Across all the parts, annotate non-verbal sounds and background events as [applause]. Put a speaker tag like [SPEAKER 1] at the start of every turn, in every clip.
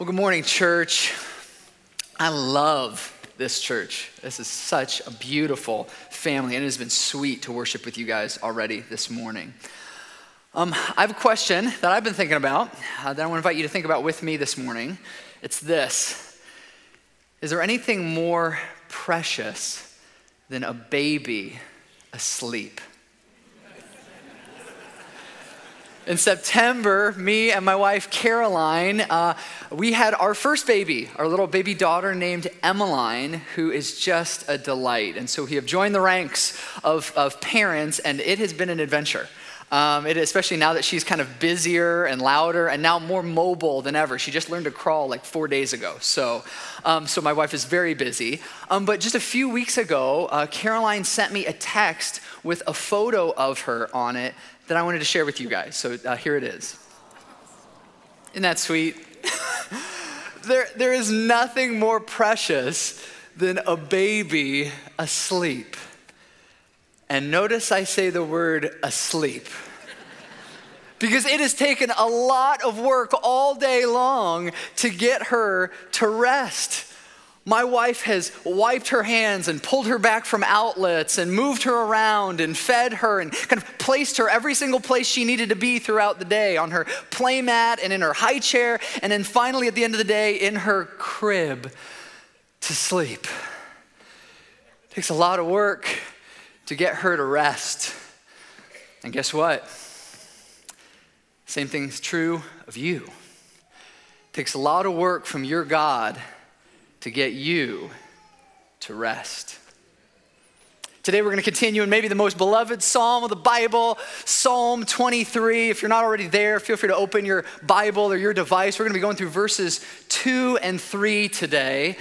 [SPEAKER 1] Well, good morning, church. I love this church. This is such a beautiful family, and it has been sweet to worship with you guys already this morning. Um, I have a question that I've been thinking about uh, that I want to invite you to think about with me this morning. It's this Is there anything more precious than a baby asleep? In September, me and my wife Caroline, uh, we had our first baby, our little baby daughter named Emmeline, who is just a delight. And so we have joined the ranks of, of parents, and it has been an adventure. Um, it, especially now that she's kind of busier and louder and now more mobile than ever. She just learned to crawl like four days ago. So, um, so my wife is very busy. Um, but just a few weeks ago, uh, Caroline sent me a text with a photo of her on it that I wanted to share with you guys. So uh, here it is. Isn't that sweet? [laughs] there, there is nothing more precious than a baby asleep. And notice I say the word asleep. because it has taken a lot of work all day long to get her to rest. My wife has wiped her hands and pulled her back from outlets and moved her around and fed her and kind of placed her every single place she needed to be throughout the day on her playmat and in her high chair, and then finally at the end of the day in her crib to sleep. It takes a lot of work to get her to rest. And guess what? Same thing's true of you. It takes a lot of work from your God to get you to rest. Today, we're going to continue in maybe the most beloved psalm of the Bible, Psalm 23. If you're not already there, feel free to open your Bible or your device. We're going to be going through verses 2 and 3 today.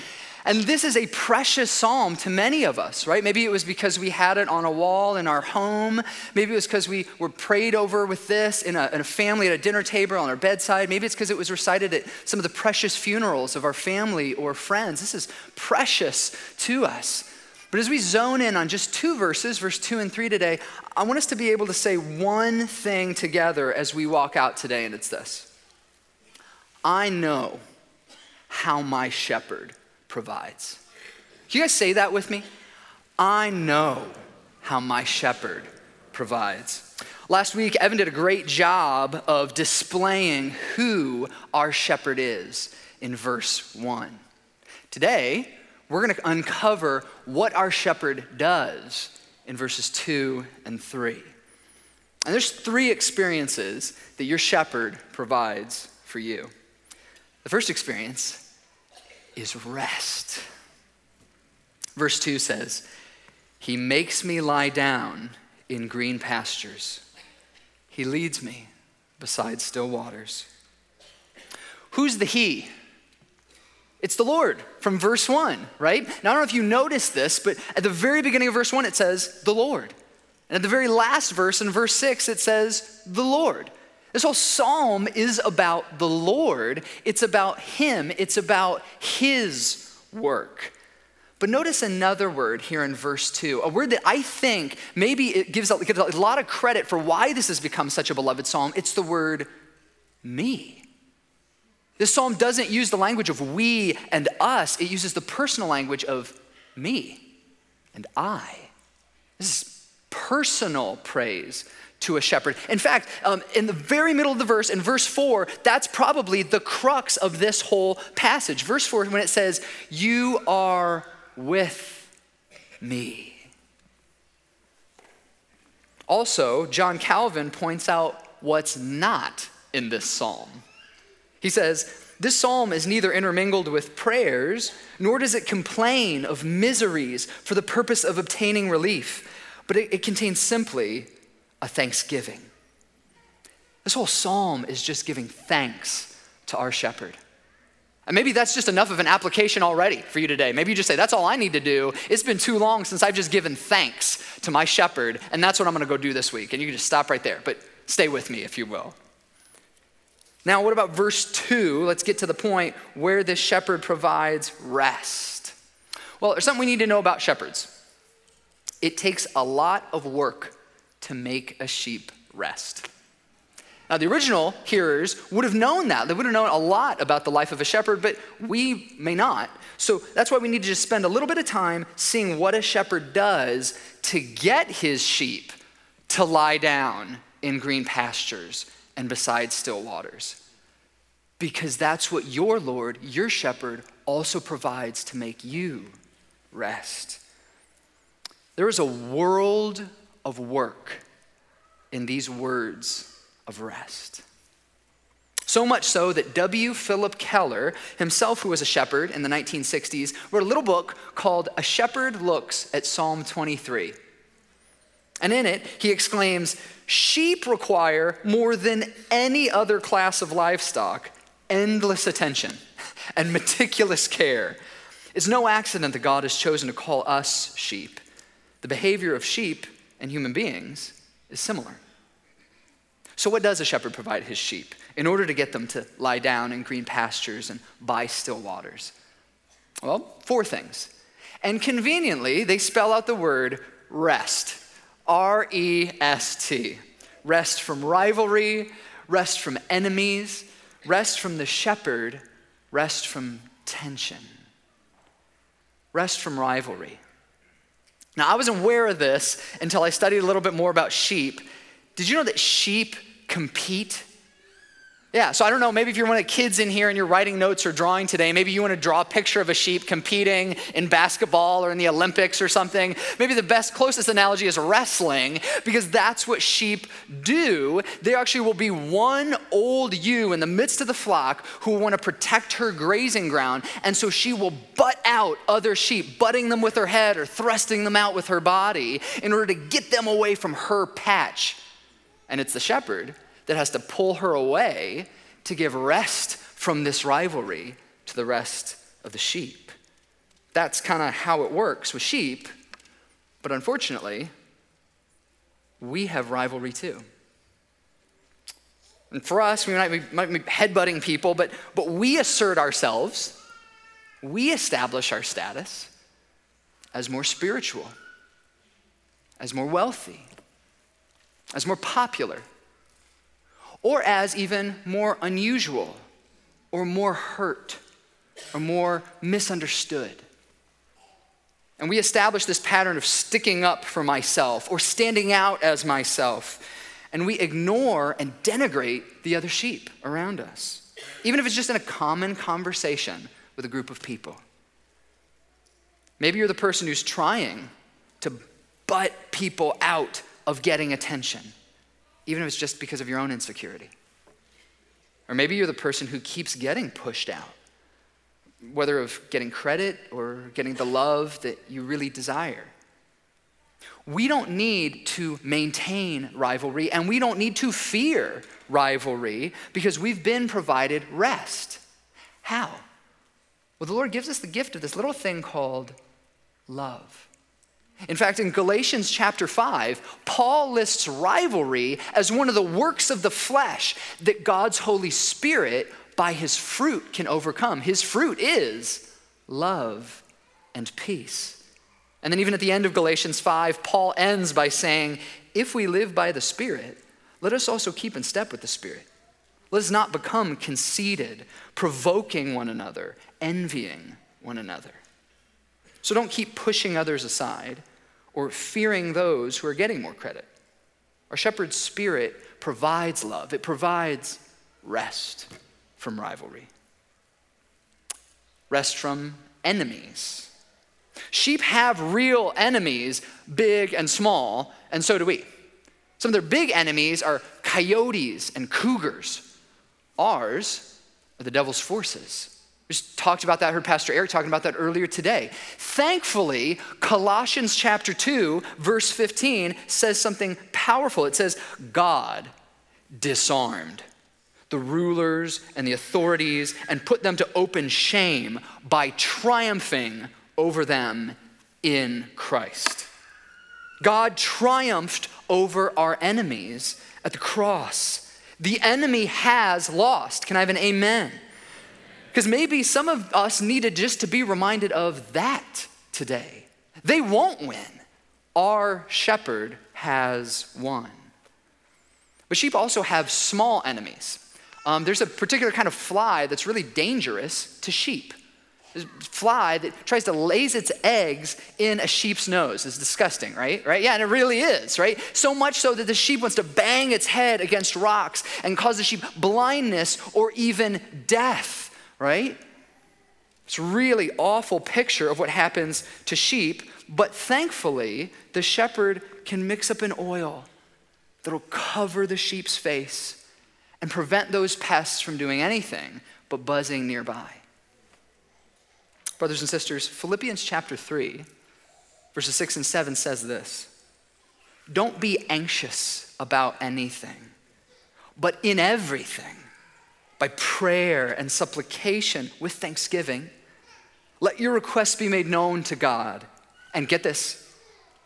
[SPEAKER 1] And this is a precious psalm to many of us, right? Maybe it was because we had it on a wall in our home. Maybe it was because we were prayed over with this in a, in a family at a dinner table on our bedside. Maybe it's because it was recited at some of the precious funerals of our family or friends. This is precious to us. But as we zone in on just two verses, verse 2 and 3 today, I want us to be able to say one thing together as we walk out today, and it's this I know how my shepherd provides. Can you guys say that with me? I know how my shepherd provides. Last week, Evan did a great job of displaying who our shepherd is in verse 1. Today, we're going to uncover what our shepherd does in verses 2 and 3. And there's three experiences that your shepherd provides for you. The first experience is rest. Verse 2 says, He makes me lie down in green pastures, He leads me beside still waters. Who's the He? It's the Lord from verse 1, right? Now, I don't know if you noticed this, but at the very beginning of verse 1, it says, the Lord. And at the very last verse, in verse 6, it says, the Lord. This whole psalm is about the Lord. It's about Him. It's about His work. But notice another word here in verse 2, a word that I think maybe it gives a, gives a lot of credit for why this has become such a beloved psalm. It's the word me. This psalm doesn't use the language of we and us, it uses the personal language of me and I. This is personal praise to a shepherd. In fact, um, in the very middle of the verse, in verse 4, that's probably the crux of this whole passage. Verse 4, when it says, You are with me. Also, John Calvin points out what's not in this psalm. He says, This psalm is neither intermingled with prayers, nor does it complain of miseries for the purpose of obtaining relief, but it, it contains simply a thanksgiving. This whole psalm is just giving thanks to our shepherd. And maybe that's just enough of an application already for you today. Maybe you just say, that's all I need to do. It's been too long since I've just given thanks to my shepherd, and that's what I'm gonna go do this week. And you can just stop right there, but stay with me if you will. Now, what about verse 2? Let's get to the point where this shepherd provides rest. Well, there's something we need to know about shepherds. It takes a lot of work to make a sheep rest. Now, the original hearers would have known that. They would have known a lot about the life of a shepherd, but we may not. So that's why we need to just spend a little bit of time seeing what a shepherd does to get his sheep to lie down in green pastures and beside still waters. Because that's what your Lord, your shepherd, also provides to make you rest. There is a world of work in these words of rest. So much so that W. Philip Keller, himself who was a shepherd in the 1960s, wrote a little book called A Shepherd Looks at Psalm 23. And in it, he exclaims Sheep require more than any other class of livestock endless attention and meticulous care. It's no accident that God has chosen to call us sheep. The behavior of sheep and human beings is similar. So, what does a shepherd provide his sheep in order to get them to lie down in green pastures and by still waters? Well, four things. And conveniently, they spell out the word rest R E S T. Rest from rivalry, rest from enemies, rest from the shepherd, rest from tension, rest from rivalry. Now, I wasn't aware of this until I studied a little bit more about sheep. Did you know that sheep compete yeah, so I don't know, maybe if you're one of the kids in here and you're writing notes or drawing today, maybe you want to draw a picture of a sheep competing in basketball or in the Olympics or something. Maybe the best, closest analogy is wrestling because that's what sheep do. There actually will be one old ewe in the midst of the flock who will want to protect her grazing ground, and so she will butt out other sheep, butting them with her head or thrusting them out with her body in order to get them away from her patch. And it's the shepherd that has to pull her away to give rest from this rivalry to the rest of the sheep. That's kind of how it works with sheep, but unfortunately, we have rivalry too. And for us, we might be, might be headbutting people, but, but we assert ourselves, we establish our status as more spiritual, as more wealthy, as more popular, or as even more unusual, or more hurt, or more misunderstood. And we establish this pattern of sticking up for myself or standing out as myself. And we ignore and denigrate the other sheep around us, even if it's just in a common conversation with a group of people. Maybe you're the person who's trying to butt people out of getting attention even if it's just because of your own insecurity. Or maybe you're the person who keeps getting pushed out, whether of getting credit or getting the love that you really desire. We don't need to maintain rivalry and we don't need to fear rivalry because we've been provided rest. How? Well, the Lord gives us the gift of this little thing called love. In fact, in Galatians chapter 5, Paul lists rivalry as one of the works of the flesh that God's Holy Spirit, by his fruit, can overcome. His fruit is love and peace. And then, even at the end of Galatians 5, Paul ends by saying, If we live by the Spirit, let us also keep in step with the Spirit. Let us not become conceited, provoking one another, envying one another. So don't keep pushing others aside or fearing those who are getting more credit. Our shepherd's spirit provides love, it provides rest from rivalry, rest from enemies. Sheep have real enemies, big and small, and so do we. Some of their big enemies are coyotes and cougars. Ours are the devil's forces. Just talked about that, heard Pastor Eric talking about that earlier today. Thankfully, Colossians chapter 2, verse 15 says something powerful. It says, God disarmed the rulers and the authorities and put them to open shame by triumphing over them in Christ. God triumphed over our enemies at the cross. The enemy has lost. Can I have an amen? Because maybe some of us needed just to be reminded of that today. They won't win. Our shepherd has won. But sheep also have small enemies. Um, there's a particular kind of fly that's really dangerous to sheep. This fly that tries to lays its eggs in a sheep's nose is disgusting, right? Right? Yeah, and it really is, right? So much so that the sheep wants to bang its head against rocks and cause the sheep blindness or even death, right? It's a really awful picture of what happens to sheep, but thankfully, the shepherd can mix up an oil that'll cover the sheep's face and prevent those pests from doing anything but buzzing nearby. Brothers and sisters, Philippians chapter 3, verses 6 and 7 says this Don't be anxious about anything, but in everything, by prayer and supplication with thanksgiving let your requests be made known to God. And get this,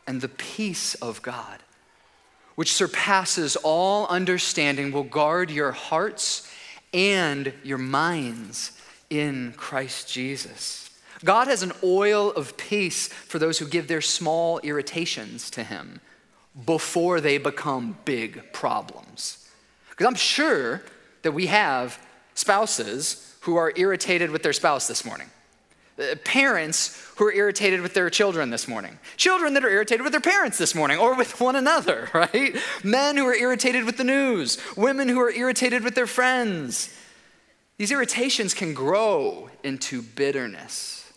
[SPEAKER 1] and the peace of God, which surpasses all understanding, will guard your hearts and your minds in Christ Jesus. God has an oil of peace for those who give their small irritations to Him before they become big problems. Because I'm sure that we have spouses who are irritated with their spouse this morning. Uh, parents who are irritated with their children this morning. Children that are irritated with their parents this morning or with one another, [laughs] right? Men who are irritated with the news. Women who are irritated with their friends. These irritations can grow into bitterness,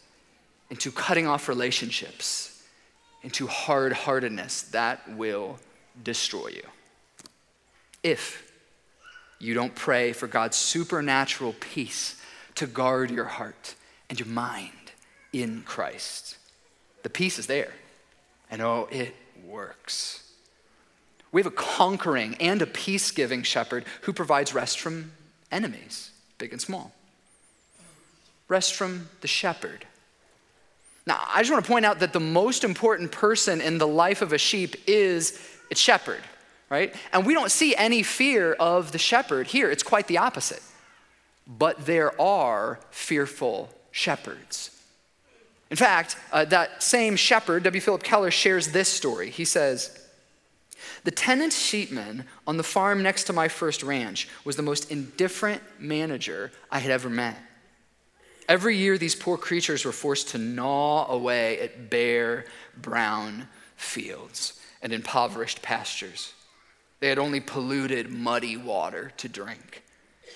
[SPEAKER 1] into cutting off relationships, into hard heartedness that will destroy you. If you don't pray for God's supernatural peace to guard your heart and your mind in Christ. The peace is there. And oh, it works. We have a conquering and a peace giving shepherd who provides rest from enemies, big and small. Rest from the shepherd. Now, I just want to point out that the most important person in the life of a sheep is its shepherd, right? And we don't see any fear of the shepherd here. It's quite the opposite. But there are fearful shepherds. In fact, uh, that same shepherd, W. Philip Keller, shares this story. He says, The tenant sheepman on the farm next to my first ranch was the most indifferent manager I had ever met. Every year, these poor creatures were forced to gnaw away at bare, brown fields and impoverished pastures. They had only polluted, muddy water to drink.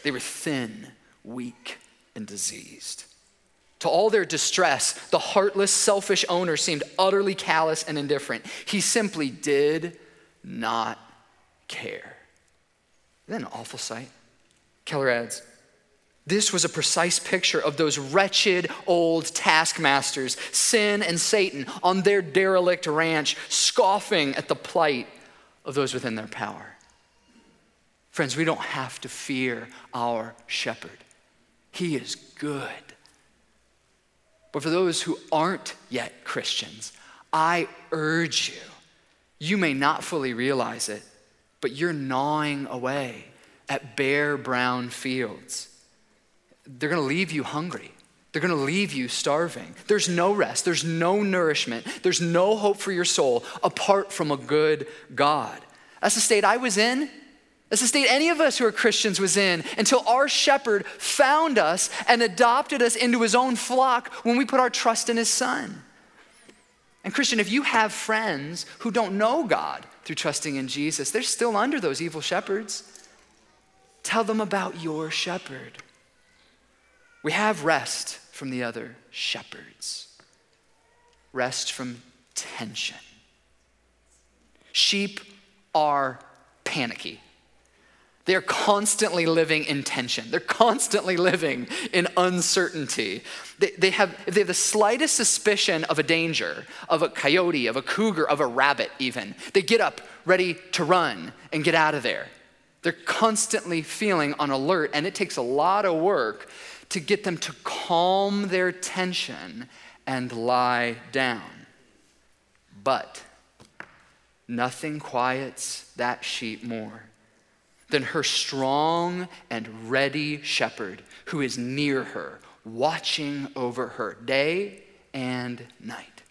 [SPEAKER 1] They were thin, weak, and diseased. To all their distress, the heartless, selfish owner seemed utterly callous and indifferent. He simply did not care. Isn't that an awful sight? Keller adds, this was a precise picture of those wretched old taskmasters, sin and Satan, on their derelict ranch, scoffing at the plight of those within their power. Friends, we don't have to fear our shepherd. He is good. But for those who aren't yet Christians, I urge you, you may not fully realize it, but you're gnawing away at bare brown fields. They're gonna leave you hungry. They're gonna leave you starving. There's no rest, there's no nourishment, there's no hope for your soul apart from a good God. That's the state I was in that's the state any of us who are Christians was in until our shepherd found us and adopted us into his own flock when we put our trust in his son. And, Christian, if you have friends who don't know God through trusting in Jesus, they're still under those evil shepherds. Tell them about your shepherd. We have rest from the other shepherds, rest from tension. Sheep are panicky. They're constantly living in tension. They're constantly living in uncertainty. They, they, have, they have the slightest suspicion of a danger, of a coyote, of a cougar, of a rabbit, even, they get up ready to run and get out of there. They're constantly feeling on alert, and it takes a lot of work to get them to calm their tension and lie down. But nothing quiets that sheep more than her strong and ready shepherd who is near her, watching over her day and night.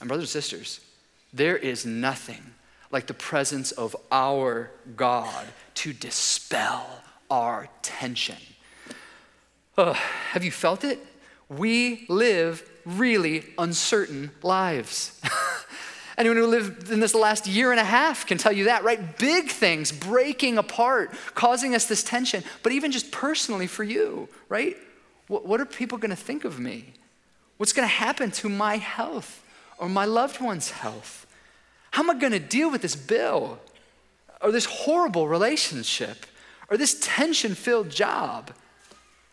[SPEAKER 1] And, brothers and sisters, there is nothing like the presence of our God to dispel our tension. Have you felt it? We live really uncertain lives. [laughs] Anyone who lived in this last year and a half can tell you that, right? Big things breaking apart, causing us this tension, but even just personally for you, right? What, what are people going to think of me? What's going to happen to my health or my loved one's health? How am I going to deal with this bill or this horrible relationship or this tension filled job?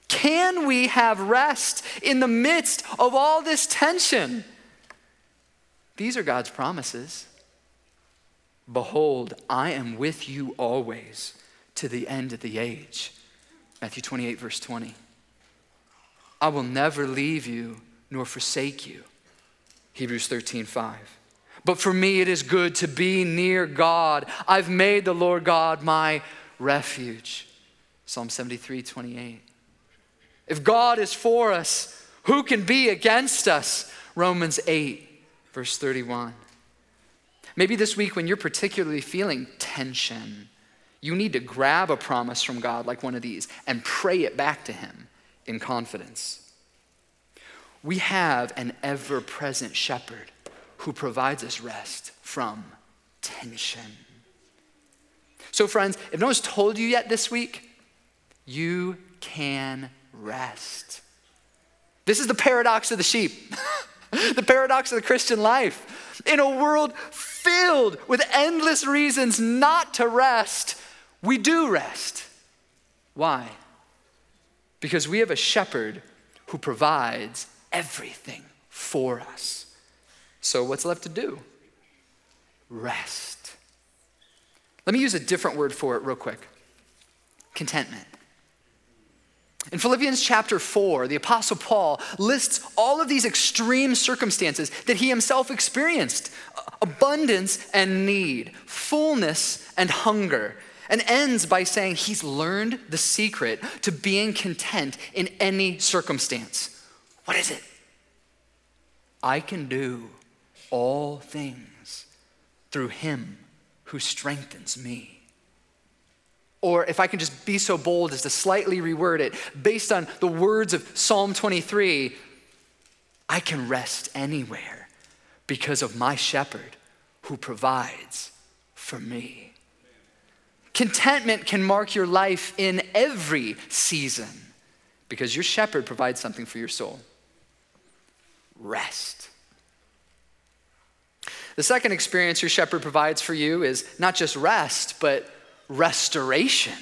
[SPEAKER 1] Can we have rest in the midst of all this tension? These are God's promises. Behold, I am with you always to the end of the age. Matthew 28, verse 20. I will never leave you nor forsake you. Hebrews 13, 5. But for me, it is good to be near God. I've made the Lord God my refuge. Psalm 73, 28. If God is for us, who can be against us? Romans 8, verse 31. Maybe this week, when you're particularly feeling tension, you need to grab a promise from God like one of these and pray it back to Him in confidence. We have an ever present shepherd who provides us rest from tension. So, friends, if no one's told you yet this week, you can rest. This is the paradox of the sheep. [laughs] the paradox of the Christian life. In a world filled with endless reasons not to rest, we do rest. Why? Because we have a shepherd who provides everything for us. So, what's left to do? Rest. Let me use a different word for it, real quick contentment. In Philippians chapter 4, the Apostle Paul lists all of these extreme circumstances that he himself experienced abundance and need, fullness and hunger, and ends by saying he's learned the secret to being content in any circumstance. What is it? I can do all things through him who strengthens me. Or if I can just be so bold as to slightly reword it, based on the words of Psalm 23, I can rest anywhere because of my shepherd who provides for me. Contentment can mark your life in every season because your shepherd provides something for your soul rest. The second experience your shepherd provides for you is not just rest, but restoration.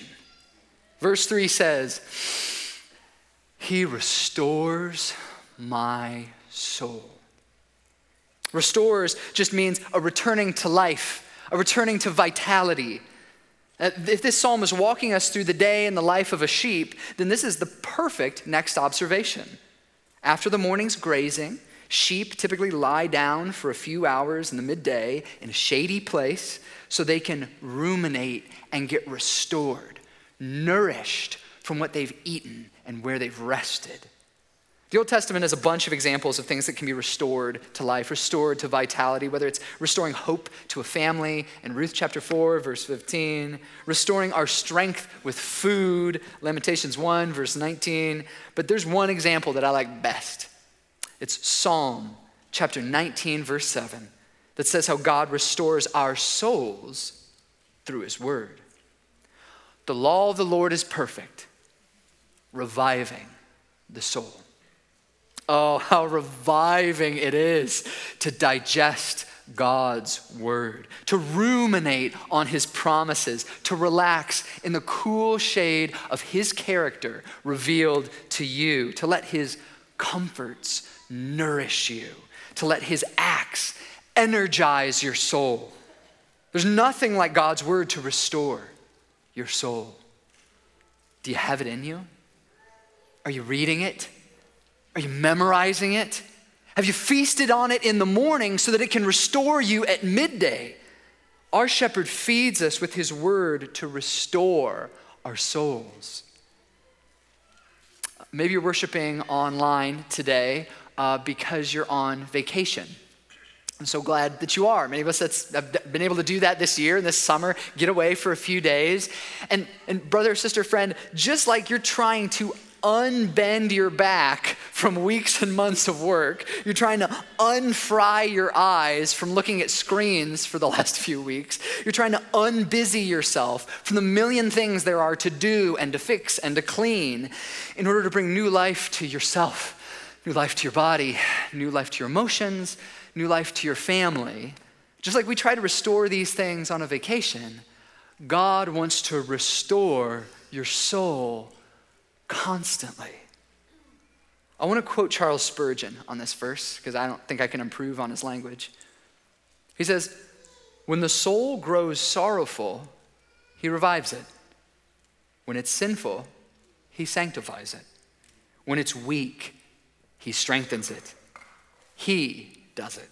[SPEAKER 1] Verse 3 says, He restores my soul. Restores just means a returning to life, a returning to vitality. Uh, if this psalm is walking us through the day in the life of a sheep, then this is the perfect next observation. After the morning's grazing, sheep typically lie down for a few hours in the midday in a shady place so they can ruminate and get restored, nourished from what they've eaten and where they've rested. The Old Testament has a bunch of examples of things that can be restored to life, restored to vitality, whether it's restoring hope to a family in Ruth chapter 4, verse 15, restoring our strength with food, Lamentations 1, verse 19. But there's one example that I like best. It's Psalm chapter 19, verse 7 that says how God restores our souls through His Word. The law of the Lord is perfect, reviving the soul. Oh, how reviving it is to digest God's word, to ruminate on his promises, to relax in the cool shade of his character revealed to you, to let his comforts nourish you, to let his acts energize your soul. There's nothing like God's word to restore your soul. Do you have it in you? Are you reading it? Are you memorizing it? Have you feasted on it in the morning so that it can restore you at midday? Our shepherd feeds us with his word to restore our souls. Maybe you're worshiping online today uh, because you're on vacation I'm so glad that you are. Many of us that's, have been able to do that this year and this summer, get away for a few days. And, and brother, sister, friend, just like you're trying to unbend your back from weeks and months of work, you're trying to unfry your eyes from looking at screens for the [laughs] last few weeks, you're trying to unbusy yourself from the million things there are to do and to fix and to clean in order to bring new life to yourself, new life to your body, new life to your emotions new life to your family, just like we try to restore these things on a vacation, God wants to restore your soul constantly. I want to quote Charles Spurgeon on this verse because I don't think I can improve on his language. He says, When the soul grows sorrowful, he revives it. When it's sinful, he sanctifies it. When it's weak, he strengthens it. He does it?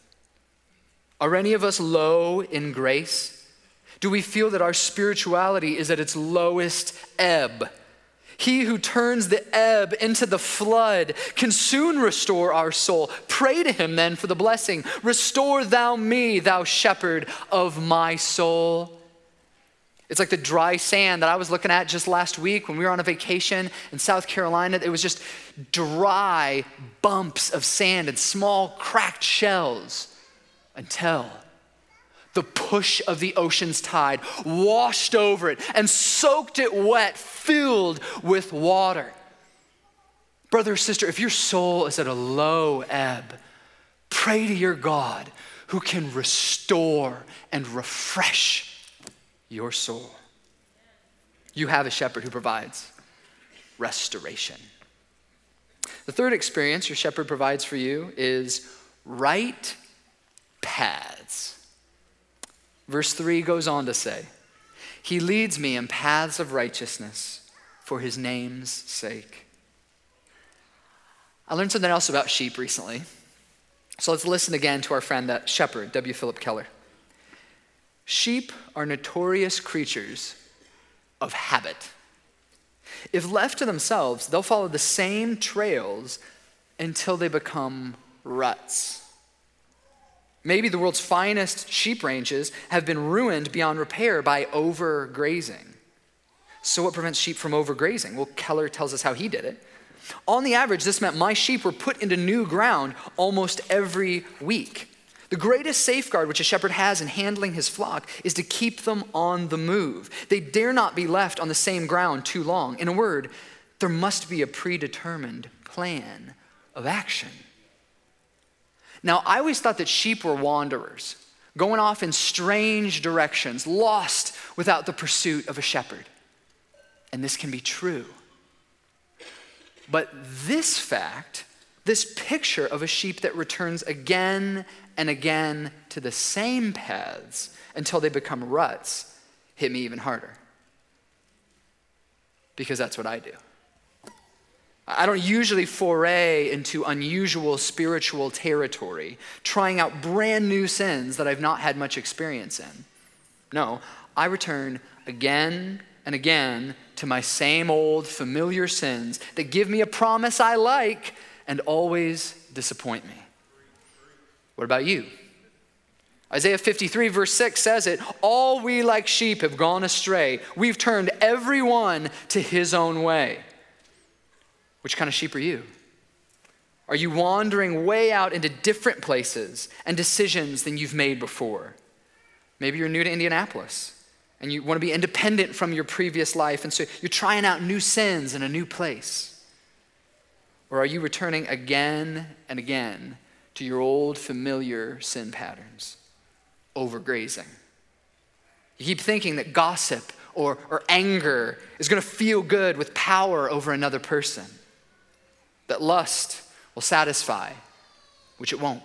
[SPEAKER 1] Are any of us low in grace? Do we feel that our spirituality is at its lowest ebb? He who turns the ebb into the flood can soon restore our soul. Pray to him then for the blessing. Restore thou me, thou shepherd of my soul. It's like the dry sand that I was looking at just last week when we were on a vacation in South Carolina. It was just dry bumps of sand and small cracked shells until the push of the ocean's tide washed over it and soaked it wet, filled with water. Brother or sister, if your soul is at a low ebb, pray to your God who can restore and refresh your soul. You have a shepherd who provides restoration. The third experience your shepherd provides for you is right paths. Verse 3 goes on to say, He leads me in paths of righteousness for his name's sake. I learned something else about sheep recently. So let's listen again to our friend, that shepherd, W. Philip Keller. Sheep are notorious creatures of habit. If left to themselves, they'll follow the same trails until they become ruts. Maybe the world's finest sheep ranges have been ruined beyond repair by overgrazing. So, what prevents sheep from overgrazing? Well, Keller tells us how he did it. On the average, this meant my sheep were put into new ground almost every week. The greatest safeguard which a shepherd has in handling his flock is to keep them on the move. They dare not be left on the same ground too long. In a word, there must be a predetermined plan of action. Now, I always thought that sheep were wanderers, going off in strange directions, lost without the pursuit of a shepherd. And this can be true. But this fact, this picture of a sheep that returns again and again to the same paths until they become ruts hit me even harder. Because that's what I do. I don't usually foray into unusual spiritual territory, trying out brand new sins that I've not had much experience in. No, I return again and again to my same old familiar sins that give me a promise I like and always disappoint me. What about you? Isaiah 53, verse 6 says it All we like sheep have gone astray. We've turned everyone to his own way. Which kind of sheep are you? Are you wandering way out into different places and decisions than you've made before? Maybe you're new to Indianapolis and you want to be independent from your previous life, and so you're trying out new sins in a new place. Or are you returning again and again to your old familiar sin patterns, overgrazing. You keep thinking that gossip or, or anger is going to feel good with power over another person, that lust will satisfy, which it won't.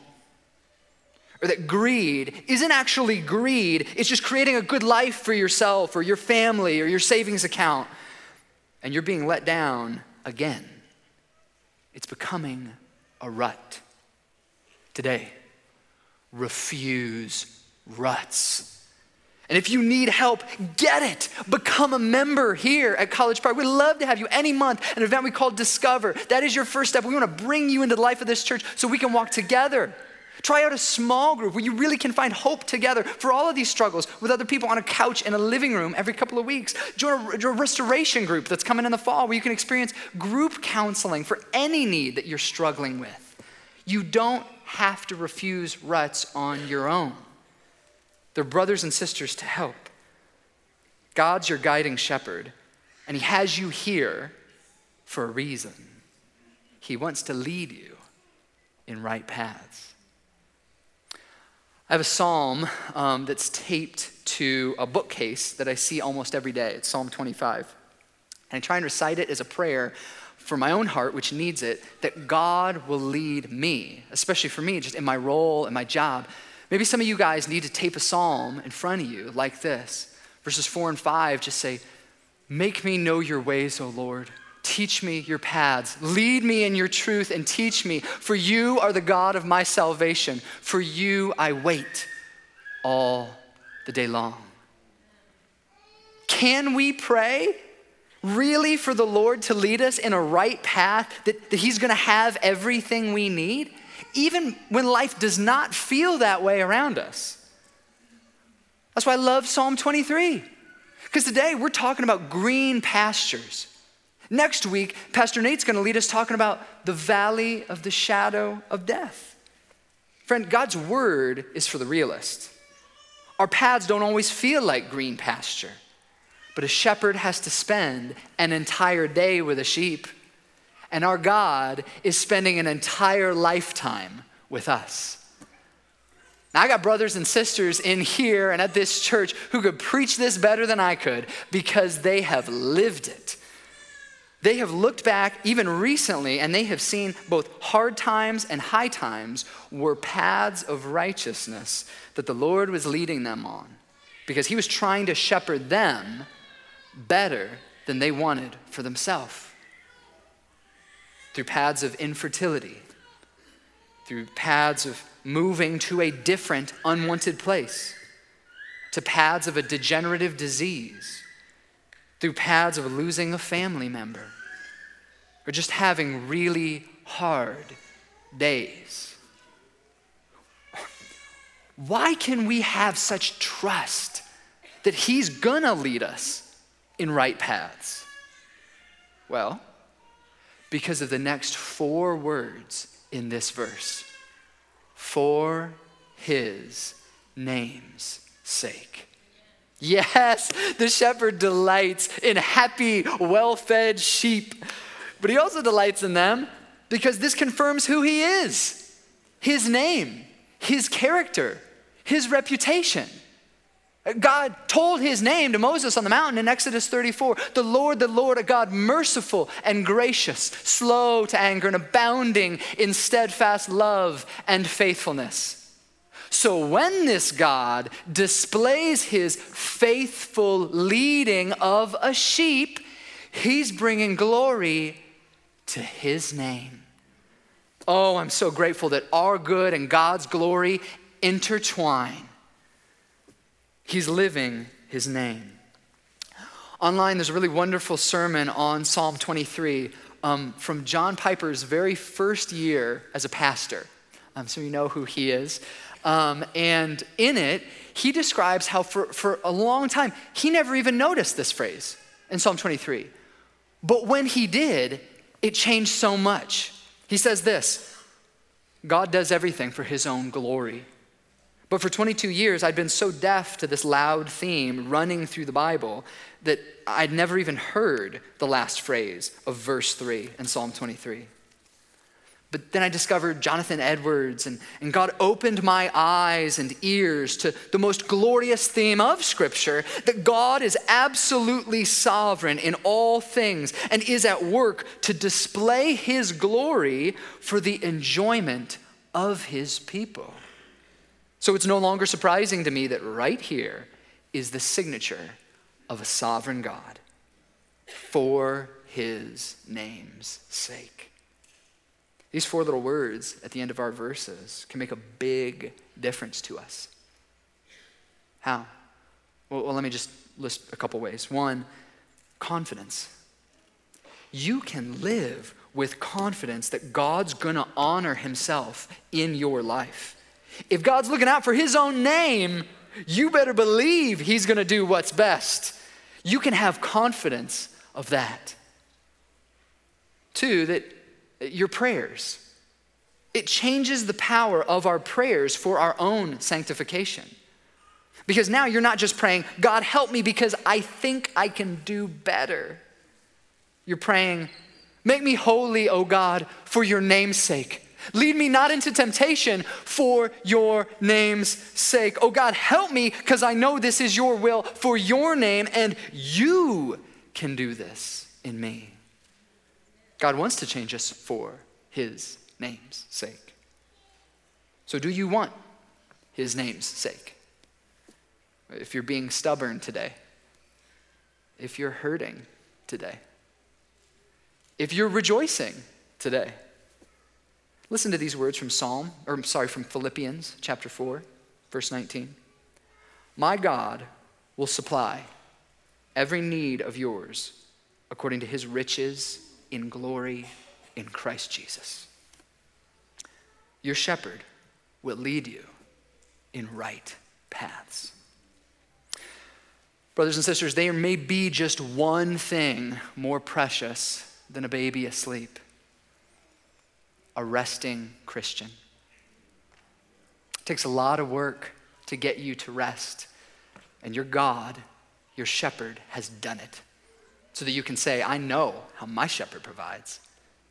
[SPEAKER 1] Or that greed isn't actually greed, it's just creating a good life for yourself or your family or your savings account, and you're being let down again. It's becoming a rut today. Refuse ruts. And if you need help, get it. Become a member here at College Park. We'd love to have you any month, an event we call Discover. That is your first step. We want to bring you into the life of this church so we can walk together Try out a small group where you really can find hope together for all of these struggles with other people on a couch in a living room every couple of weeks. Join a, a restoration group that's coming in the fall where you can experience group counseling for any need that you're struggling with. You don't have to refuse ruts on your own. They're brothers and sisters to help. God's your guiding shepherd, and He has you here for a reason. He wants to lead you in right paths. I have a psalm um, that's taped to a bookcase that I see almost every day. It's Psalm 25. And I try and recite it as a prayer for my own heart, which needs it, that God will lead me, especially for me, just in my role and my job. Maybe some of you guys need to tape a psalm in front of you like this Verses four and five just say, Make me know your ways, O Lord. Teach me your paths. Lead me in your truth and teach me, for you are the God of my salvation. For you I wait all the day long. Can we pray really for the Lord to lead us in a right path, that, that He's gonna have everything we need, even when life does not feel that way around us? That's why I love Psalm 23. Because today we're talking about green pastures. Next week, Pastor Nate's going to lead us talking about the valley of the shadow of death. Friend, God's word is for the realist. Our paths don't always feel like green pasture, but a shepherd has to spend an entire day with a sheep, and our God is spending an entire lifetime with us. Now, I got brothers and sisters in here and at this church who could preach this better than I could because they have lived it. They have looked back even recently and they have seen both hard times and high times were paths of righteousness that the Lord was leading them on because He was trying to shepherd them better than they wanted for themselves. Through paths of infertility, through paths of moving to a different, unwanted place, to paths of a degenerative disease, through paths of losing a family member, or just having really hard days. Why can we have such trust that He's gonna lead us in right paths? Well, because of the next four words in this verse for his name's sake. Yes, the shepherd delights in happy, well fed sheep, but he also delights in them because this confirms who he is his name, his character, his reputation. God told his name to Moses on the mountain in Exodus 34 the Lord, the Lord, a God merciful and gracious, slow to anger, and abounding in steadfast love and faithfulness. So when this God displays his faithful leading of a sheep, he's bringing glory to his name. Oh, I'm so grateful that our good and God's glory intertwine. He's living his name. Online, there's a really wonderful sermon on Psalm 23 um, from John Piper's very first year as a pastor. Um, so you know who he is. Um, and in it, he describes how for, for a long time, he never even noticed this phrase in Psalm 23. But when he did, it changed so much. He says this God does everything for his own glory. But for 22 years, I'd been so deaf to this loud theme running through the Bible that I'd never even heard the last phrase of verse 3 in Psalm 23. But then I discovered Jonathan Edwards, and, and God opened my eyes and ears to the most glorious theme of Scripture that God is absolutely sovereign in all things and is at work to display His glory for the enjoyment of His people. So it's no longer surprising to me that right here is the signature of a sovereign God for his name's sake. These four little words at the end of our verses can make a big difference to us. How? Well, well let me just list a couple ways. One, confidence. You can live with confidence that God's gonna honor himself in your life. If God's looking out for his own name, you better believe he's going to do what's best. You can have confidence of that. Two, that your prayers, it changes the power of our prayers for our own sanctification. Because now you're not just praying, God, help me because I think I can do better. You're praying, make me holy, O God, for your name's sake. Lead me not into temptation for your name's sake. Oh God, help me because I know this is your will for your name and you can do this in me. God wants to change us for his name's sake. So, do you want his name's sake? If you're being stubborn today, if you're hurting today, if you're rejoicing today, Listen to these words from Psalm, or sorry, from Philippians chapter 4, verse 19. My God will supply every need of yours according to his riches in glory in Christ Jesus. Your shepherd will lead you in right paths. Brothers and sisters, there may be just one thing more precious than a baby asleep a resting Christian. It takes a lot of work to get you to rest. And your God, your shepherd, has done it. So that you can say, I know how my shepherd provides.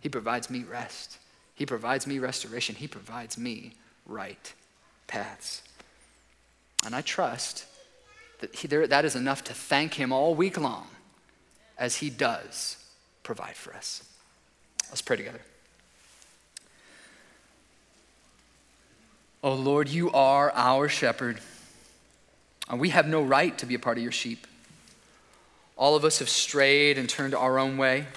[SPEAKER 1] He provides me rest, He provides me restoration, He provides me right paths. And I trust that he, there, that is enough to thank Him all week long as He does provide for us. Let's pray together. Oh Lord, you are our shepherd, and we have no right to be a part of your sheep. All of us have strayed and turned our own way,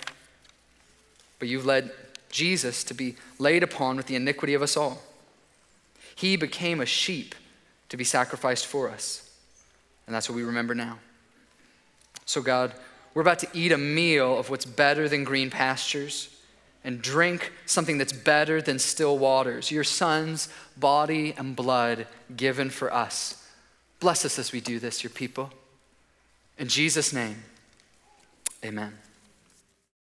[SPEAKER 1] but you've led Jesus to be laid upon with the iniquity of us all. He became a sheep to be sacrificed for us, and that's what we remember now. So, God, we're about to eat a meal of what's better than green pastures and drink something that's better than still waters, your son's body and blood given for us. Bless us as we do this, your people. In Jesus' name, amen.